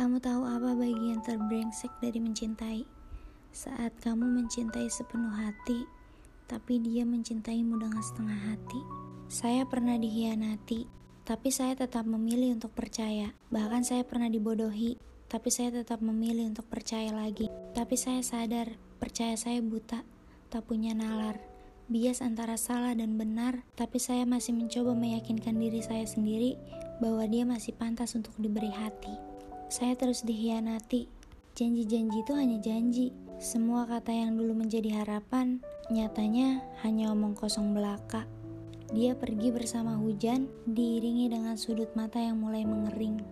Kamu tahu apa bagian terbrengsek dari mencintai? Saat kamu mencintai sepenuh hati, tapi dia mencintaimu dengan setengah hati. Saya pernah dihianati, tapi saya tetap memilih untuk percaya. Bahkan saya pernah dibodohi, tapi saya tetap memilih untuk percaya lagi. Tapi saya sadar, percaya saya buta, tak punya nalar. Bias antara salah dan benar, tapi saya masih mencoba meyakinkan diri saya sendiri bahwa dia masih pantas untuk diberi hati. Saya terus dikhianati. Janji-janji itu hanya janji. Semua kata yang dulu menjadi harapan, nyatanya hanya omong kosong belaka. Dia pergi bersama hujan, diiringi dengan sudut mata yang mulai mengering.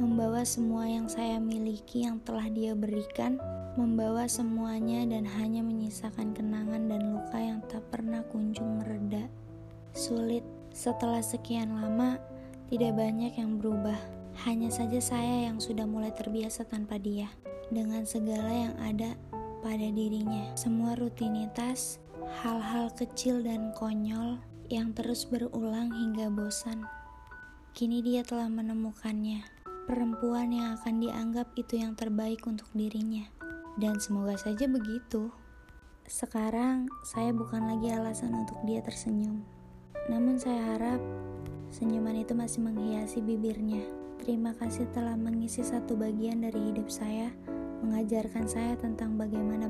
Membawa semua yang saya miliki yang telah dia berikan, membawa semuanya dan hanya menyisakan kenangan dan luka yang tak pernah kunjung mereda. Sulit, setelah sekian lama, tidak banyak yang berubah. Hanya saja saya yang sudah mulai terbiasa tanpa dia, dengan segala yang ada pada dirinya. Semua rutinitas, hal-hal kecil dan konyol yang terus berulang hingga bosan. Kini dia telah menemukannya, perempuan yang akan dianggap itu yang terbaik untuk dirinya. Dan semoga saja begitu. Sekarang saya bukan lagi alasan untuk dia tersenyum. Namun saya harap senyuman itu masih menghiasi bibirnya. Terima kasih telah mengisi satu bagian dari hidup saya, mengajarkan saya tentang bagaimana